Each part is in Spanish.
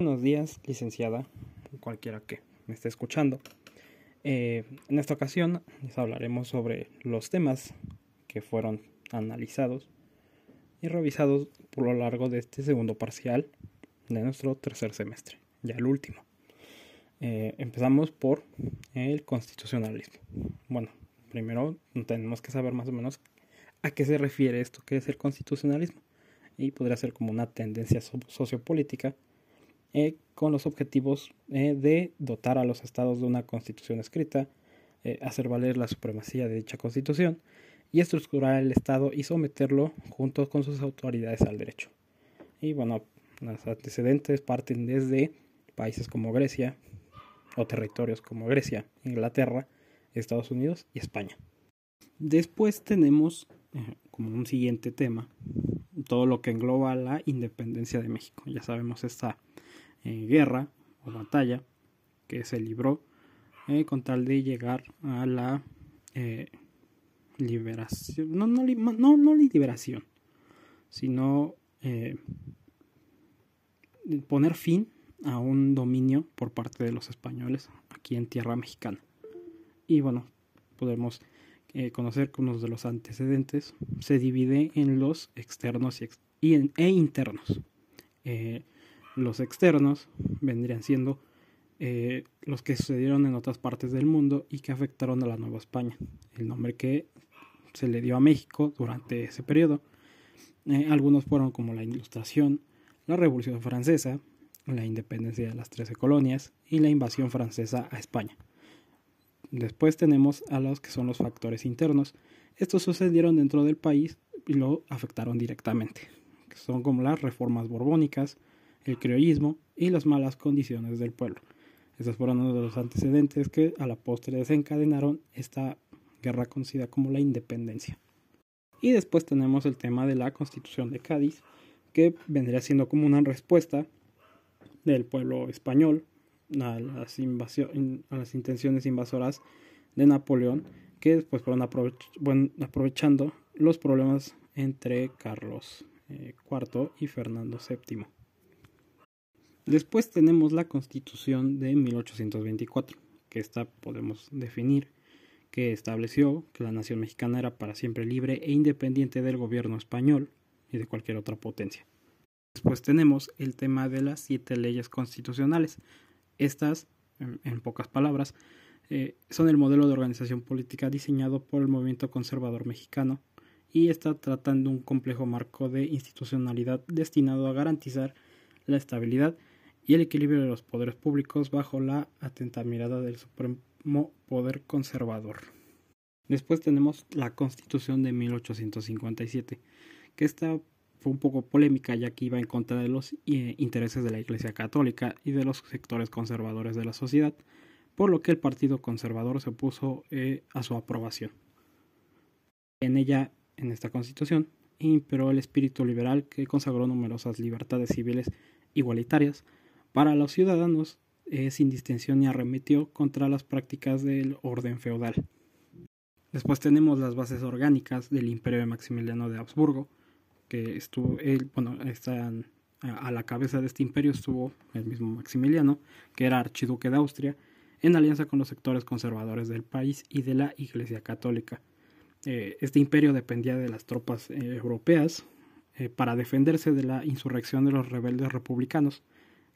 Buenos días, licenciada, cualquiera que me esté escuchando. Eh, en esta ocasión les hablaremos sobre los temas que fueron analizados y revisados por lo largo de este segundo parcial de nuestro tercer semestre, ya el último. Eh, empezamos por el constitucionalismo. Bueno, primero tenemos que saber más o menos a qué se refiere esto que es el constitucionalismo y podría ser como una tendencia sociopolítica eh, con los objetivos eh, de dotar a los estados de una constitución escrita, eh, hacer valer la supremacía de dicha constitución y estructurar el estado y someterlo junto con sus autoridades al derecho. Y bueno, los antecedentes parten desde países como Grecia o territorios como Grecia, Inglaterra, Estados Unidos y España. Después tenemos como un siguiente tema todo lo que engloba la independencia de México. Ya sabemos esta eh, guerra o batalla que se libró eh, con tal de llegar a la eh, liberación, no, no, no, no liberación, sino poner fin a un dominio por parte de los españoles aquí en tierra mexicana. Y bueno, podemos conocer que uno de los antecedentes se divide en los externos y, e internos. Los externos vendrían siendo eh, los que sucedieron en otras partes del mundo y que afectaron a la Nueva España, el nombre que se le dio a México durante ese periodo. Eh, algunos fueron como la Ilustración, la Revolución Francesa, la independencia de las Trece Colonias y la invasión francesa a España. Después tenemos a los que son los factores internos. Estos sucedieron dentro del país y lo afectaron directamente, son como las reformas borbónicas, el criollismo y las malas condiciones del pueblo. Estos fueron uno de los antecedentes que a la postre desencadenaron esta guerra conocida como la independencia. Y después tenemos el tema de la constitución de Cádiz, que vendría siendo como una respuesta del pueblo español a las, a las intenciones invasoras de Napoleón, que después fueron aprovechando los problemas entre Carlos IV eh, y Fernando VII. Después tenemos la Constitución de 1824, que esta podemos definir que estableció que la nación mexicana era para siempre libre e independiente del gobierno español y de cualquier otra potencia. Después tenemos el tema de las siete leyes constitucionales. Estas, en, pocas palabras, eh, son el modelo de organización política diseñado por el movimiento conservador mexicano y está tratando un complejo marco de institucionalidad destinado a garantizar la estabilidad y el equilibrio de los poderes públicos bajo la atenta mirada del supremo poder conservador. Después tenemos la Constitución de 1857, que esta fue un poco polémica ya que iba en contra de los eh, intereses de la Iglesia Católica y de los sectores conservadores de la sociedad, por lo que el Partido Conservador se opuso eh, a su aprobación. En ella, en esta Constitución, imperó el espíritu liberal que consagró numerosas libertades civiles igualitarias, para los ciudadanos eh, sin distinción y arremetió contra las prácticas del orden feudal. Después tenemos las bases orgánicas del imperio de Maximiliano de Habsburgo, que estuvo, él, bueno, están a la cabeza de este imperio estuvo el mismo Maximiliano, que era archiduque de Austria, en alianza con los sectores conservadores del país y de la Iglesia Católica. Eh, este imperio dependía de las tropas eh, europeas para defenderse de la insurrección de los rebeldes republicanos,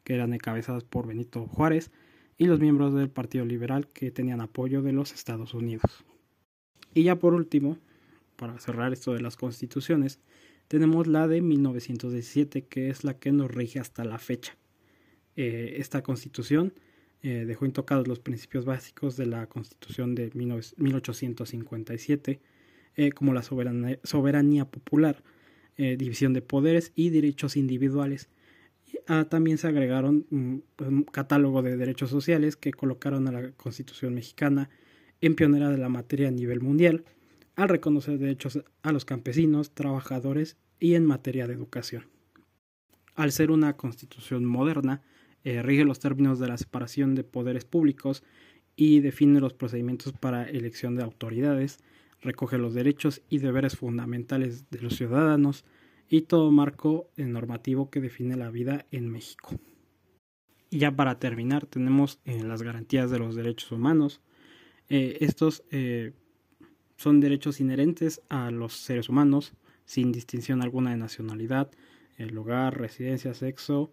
que eran encabezadas por Benito Juárez, y los miembros del Partido Liberal que tenían apoyo de los Estados Unidos. Y ya por último, para cerrar esto de las constituciones, tenemos la de 1917, que es la que nos rige hasta la fecha. Eh, esta constitución eh, dejó intocados los principios básicos de la constitución de 1857, eh, como la soberanía, popular, división de poderes y derechos individuales, Ah, también se agregaron un, catálogo de derechos sociales que colocaron a la Constitución mexicana en pionera de la materia a nivel mundial, al reconocer derechos a los campesinos, trabajadores y en materia de educación. Al ser una constitución moderna, eh, rige los términos de la separación de poderes públicos y define los procedimientos para elección de autoridades, recoge los derechos y deberes fundamentales de los ciudadanos, y todo marco normativo que define la vida en México. Ya para terminar, tenemos las garantías de los derechos humanos. estos son derechos inherentes a los seres humanos, sin distinción alguna de nacionalidad, el lugar, residencia, sexo,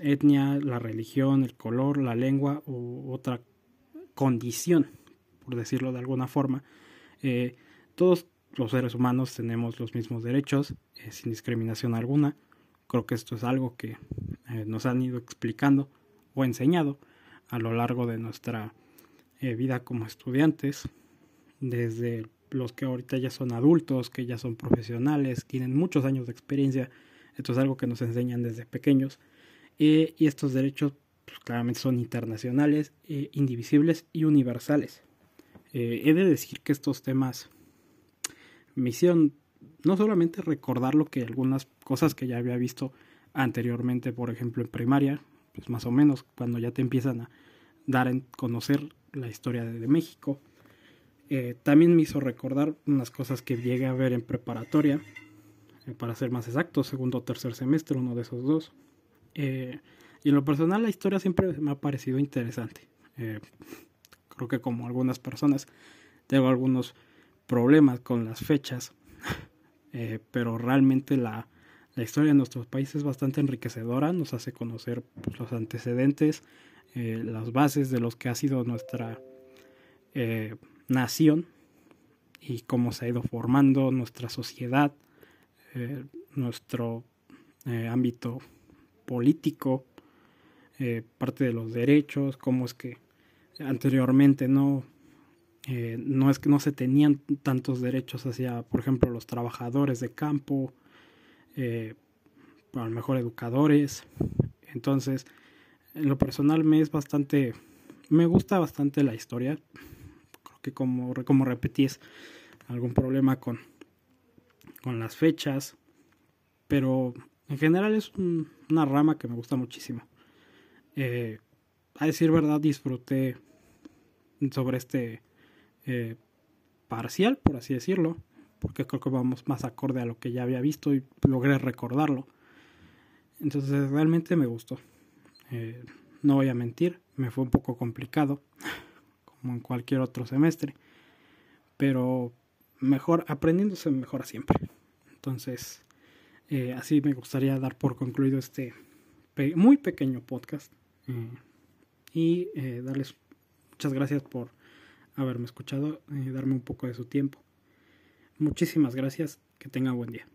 etnia, la religión, el color, la lengua u otra condición, por decirlo de alguna forma. Eh, todos los seres humanos tenemos los mismos derechos, eh, sin discriminación alguna. Creo que esto es algo que eh, nos han ido explicando o enseñado a lo largo de nuestra vida como estudiantes, desde los que ahorita ya son adultos, que ya son profesionales, tienen muchos años de experiencia. Esto es algo que nos enseñan desde pequeños y estos derechos pues, claramente son internacionales, eh, indivisibles y universales. Eh, he de decir que estos temas me hicieron no solamente recordar lo que algunas cosas que ya había visto anteriormente, por ejemplo en primaria, pues más o menos cuando ya te empiezan a dar a conocer la historia de, México. Eh, también me hizo recordar unas cosas que llegué a ver en preparatoria, para ser más exacto, segundo o tercer semestre, uno de esos dos. Eh, y en lo personal la historia siempre me ha parecido interesante. Eh, creo que como algunas personas tengo algunos problemas con las fechas, eh, pero realmente la, la, historia de nuestros países es bastante enriquecedora, nos hace conocer pues, los antecedentes, las bases de los que ha sido nuestra nación y cómo se ha ido formando nuestra sociedad, nuestro ámbito político, eh, parte de los derechos, cómo es que anteriormente no, eh, no es que no se tenían tantos derechos hacia, por ejemplo, los trabajadores de campo, eh, a lo mejor educadores. Entonces, en lo personal me es bastante, me gusta bastante la historia. Que como, como repetí es algún problema con, con las fechas, pero en general es una rama que me gusta muchísimo. Eh, a decir verdad, disfruté sobre este eh, parcial, por así decirlo, porque creo que vamos más acorde a lo que ya había visto y logré recordarlo. Entonces realmente me gustó. Eh, no voy a mentir, me fue un poco complicado, como en cualquier otro semestre, pero mejor, aprendiéndose mejora siempre. Entonces, eh, así me gustaría dar por concluido este muy pequeño podcast eh, y eh, darles muchas gracias por haberme escuchado y darme un poco de su tiempo. Muchísimas gracias, que tengan buen día.